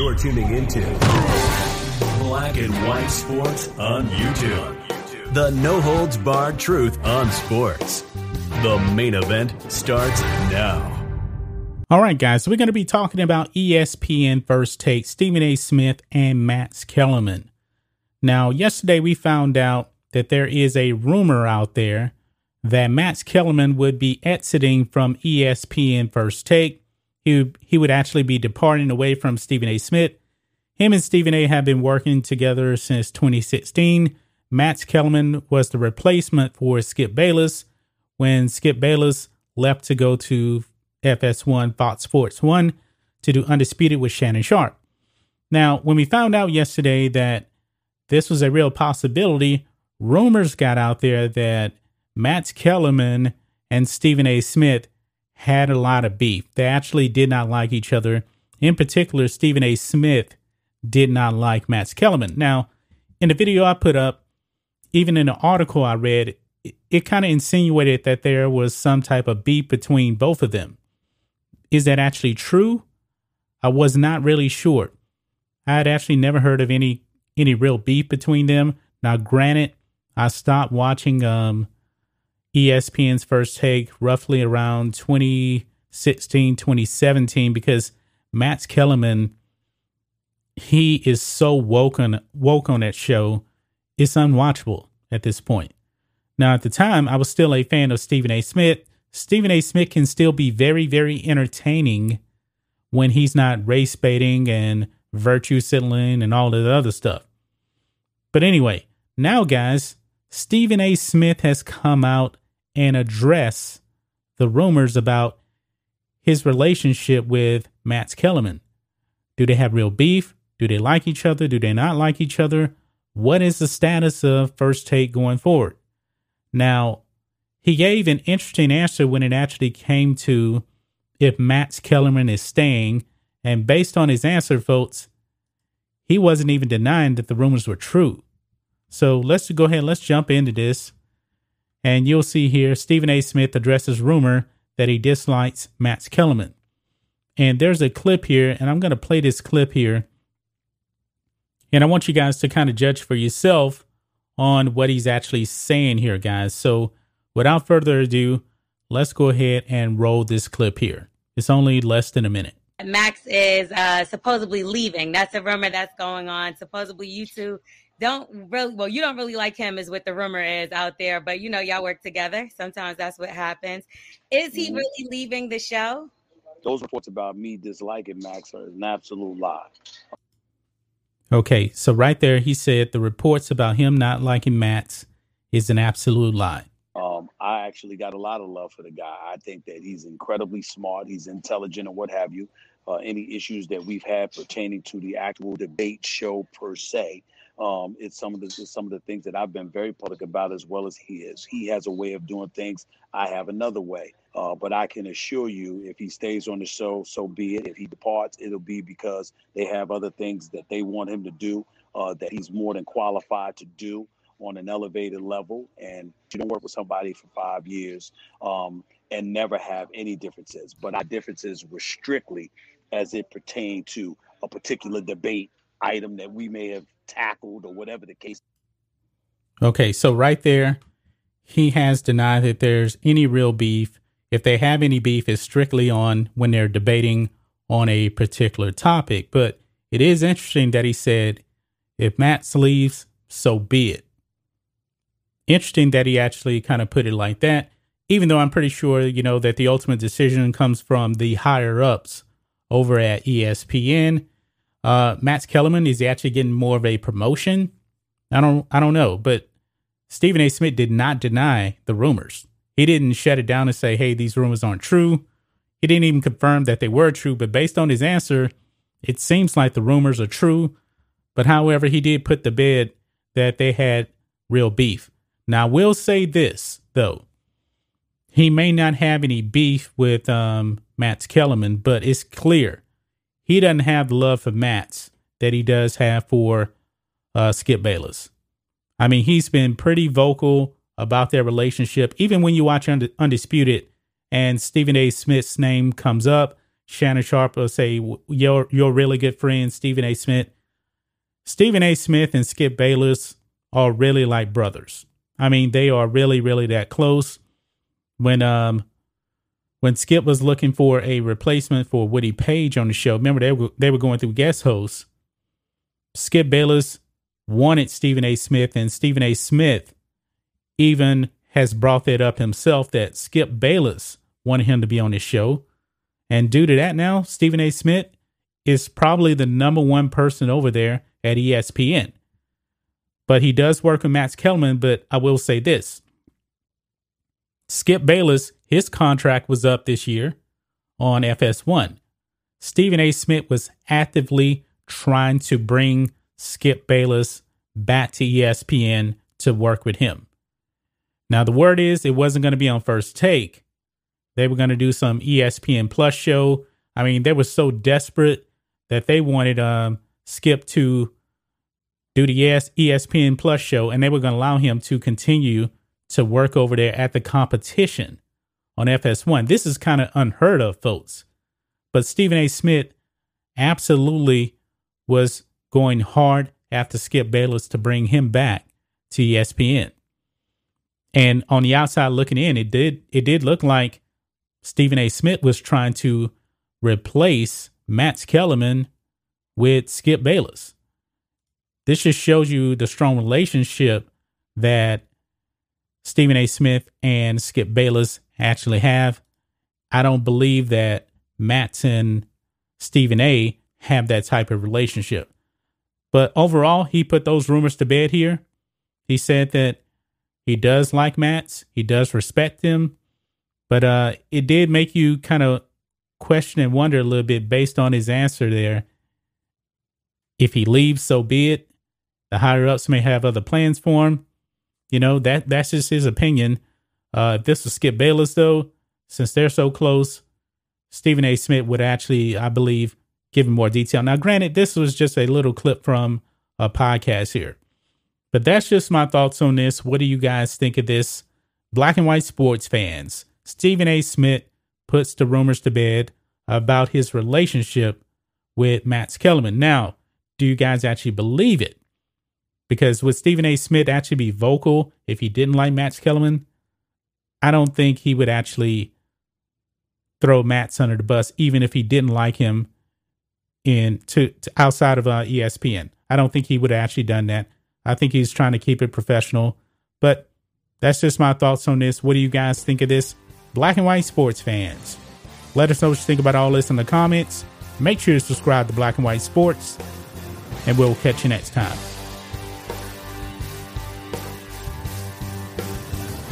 You're tuning into Black and White Sports on YouTube. The no holds barred truth on sports. The main event starts now. All right, guys, so we're going to be talking about ESPN First Take, Stephen A. Smith, and Max Kellerman. Now, yesterday we found out that there is a rumor out there that Max Kellerman would be exiting from ESPN First Take he, he would actually be departing away from Stephen A. Smith. Him and Stephen A. have been working together since 2016. Max Kellerman was the replacement for Skip Bayless when Skip Bayless left to go to FS1 Fox Sports 1 to do Undisputed with Shannon Sharpe. Now, when we found out yesterday that this was a real possibility, rumors got out there that Max Kellerman and Stephen A. Smith had a lot of beef. They actually did not like each other. In particular, Stephen A. Smith did not like Max Kellerman. Now, in the video I put up, even in the article I read, it, it kind of insinuated that there was some type of beef between both of them. Is that actually true? I was not really sure. I had actually never heard of any any real beef between them. Now, granted, I stopped watching um, ESPN's first take roughly around 2016, 2017, because Max Kellerman, he is so woke on, woke on that show, it's unwatchable at this point. Now, at the time, I was still a fan of Stephen A. Smith. Stephen A. Smith can still be very, very entertaining when he's not race baiting and virtue signaling and all the other stuff. But anyway, now, guys, Stephen A. Smith has come out and address the rumors about his relationship with Max Kellerman. Do they have real beef? Do they like each other? Do they not like each other? What is the status of First Take going forward? Now, he gave an interesting answer when it actually came to if Max Kellerman is staying. And based on his answer, folks, he wasn't even denying that the rumors were true. So let's go ahead, and let's jump into this. And you'll see here Stephen A. Smith addresses rumor that he dislikes Max Kellerman. And there's a clip here, and I'm going to play this clip here. And I want you guys to kind of judge for yourself on what he's actually saying here, guys. So without further ado, let's go ahead and roll this clip here. It's only less than a minute. Max is uh, supposedly leaving. That's a rumor that's going on. Supposedly, you two don't really well you don't really like him is what the rumor is out there but you know y'all work together sometimes that's what happens is he mm-hmm. really leaving the show those reports about me disliking max are an absolute lie okay so right there he said the reports about him not liking max is an absolute lie um, I actually got a lot of love for the guy. I think that he's incredibly smart, he's intelligent, and what have you. Uh, any issues that we've had pertaining to the actual debate show per se, um, it's some of the some of the things that I've been very public about as well as he is. He has a way of doing things. I have another way. Uh, but I can assure you, if he stays on the show, so be it. If he departs, it'll be because they have other things that they want him to do uh, that he's more than qualified to do on an elevated level. And you don't work with somebody for five years um, and never have any differences. But our differences were strictly as it pertained to a particular debate item that we may have tackled or whatever the case. Okay, so right there, he has denied that there's any real beef. If they have any beef, it's strictly on when they're debating on a particular topic. But it is interesting that he said, if Max leaves, so be it. Interesting that he actually kind of put it like that, even though I'm pretty sure, you know, that the ultimate decision comes from the higher ups over at ESPN uh, Max Kellerman is actually getting more of a promotion? I don't I don't know, but Stephen A. Smith did not deny the rumors. He didn't shut it down and say, "Hey, these rumors aren't true." he didn't even confirm that they were true, but based on his answer, it seems like the rumors are true. But however, he did put the bed that they had real beef. Now, I will say this, though. He may not have any beef with um, Max Kellerman, but it's clear he doesn't have the love for Max that he does have for uh, Skip Bayless. I mean, he's been pretty vocal about their relationship. Even when you watch Undisputed and Stephen A. Smith's name comes up, Shannon Sharpe will say, "You're you're really good friend, Stephen A. Smith." Stephen A. Smith and Skip Bayless are really like brothers. I mean, they are really, really that close. When um when Skip was looking for a replacement for Woody Paige on the show, remember they were they were going through guest hosts. Skip Bayless wanted Stephen A. Smith, and Stephen A. Smith even has brought that up himself that Skip Bayless wanted him to be on his show. And due to that, now Stephen A. Smith is probably the number one person over there at ESPN. But he does work with Max Kellerman. But I will say this Skip Bayless, his contract was up this year on FS1. Stephen A. Smith was actively trying to bring Skip Bayless back to ESPN to work with him. Now, the word is it wasn't going to be on first take. They were going to do some ESPN Plus show. I mean, they were so desperate that they wanted um, Skip to do the ESPN Plus show, and they were going to allow him to continue to work over there at the competition on FS1. This is kind of unheard of, folks. But Stephen A. Smith absolutely was going hard after Skip Bayless to bring him back to ESPN. And on the outside looking in, it did it did look like Stephen A. Smith was trying to replace Max Kellerman with Skip Bayless. This just shows you the strong relationship that Stephen A. Smith and Skip Bayless actually have. I don't believe that and Stephen A. have that type of relationship. But overall, he put those rumors to bed here. He said that he does like Max. He does respect him. But uh, it did make you kind of question and wonder a little bit based on his answer there. If he leaves, so be it. The higher ups may have other plans for him. You know, that that's just his opinion. Uh, if this was Skip Bayless, though, since they're so close, Stephen A. Smith would actually, I believe, give him more detail. Now, granted, this was just a little clip from a podcast here. But that's just my thoughts on this. What do you guys think of this? Black and white sports fans. Stephen A. Smith puts the rumors to bed about his relationship with Max Kellerman. Now, do you guys actually believe it? Because would Stephen A. Smith actually be vocal if he didn't like Max Kellerman? I don't think he would actually throw Max under the bus, even if he didn't like him in to, to outside of uh, ESPN. I don't think he would have actually done that. I think he's trying to keep it professional. But that's just my thoughts on this. What do you guys think of this? Black and white sports fans. Let us know what you think about all this in the comments. Make sure to subscribe to Black and White Sports, and we'll catch you next time.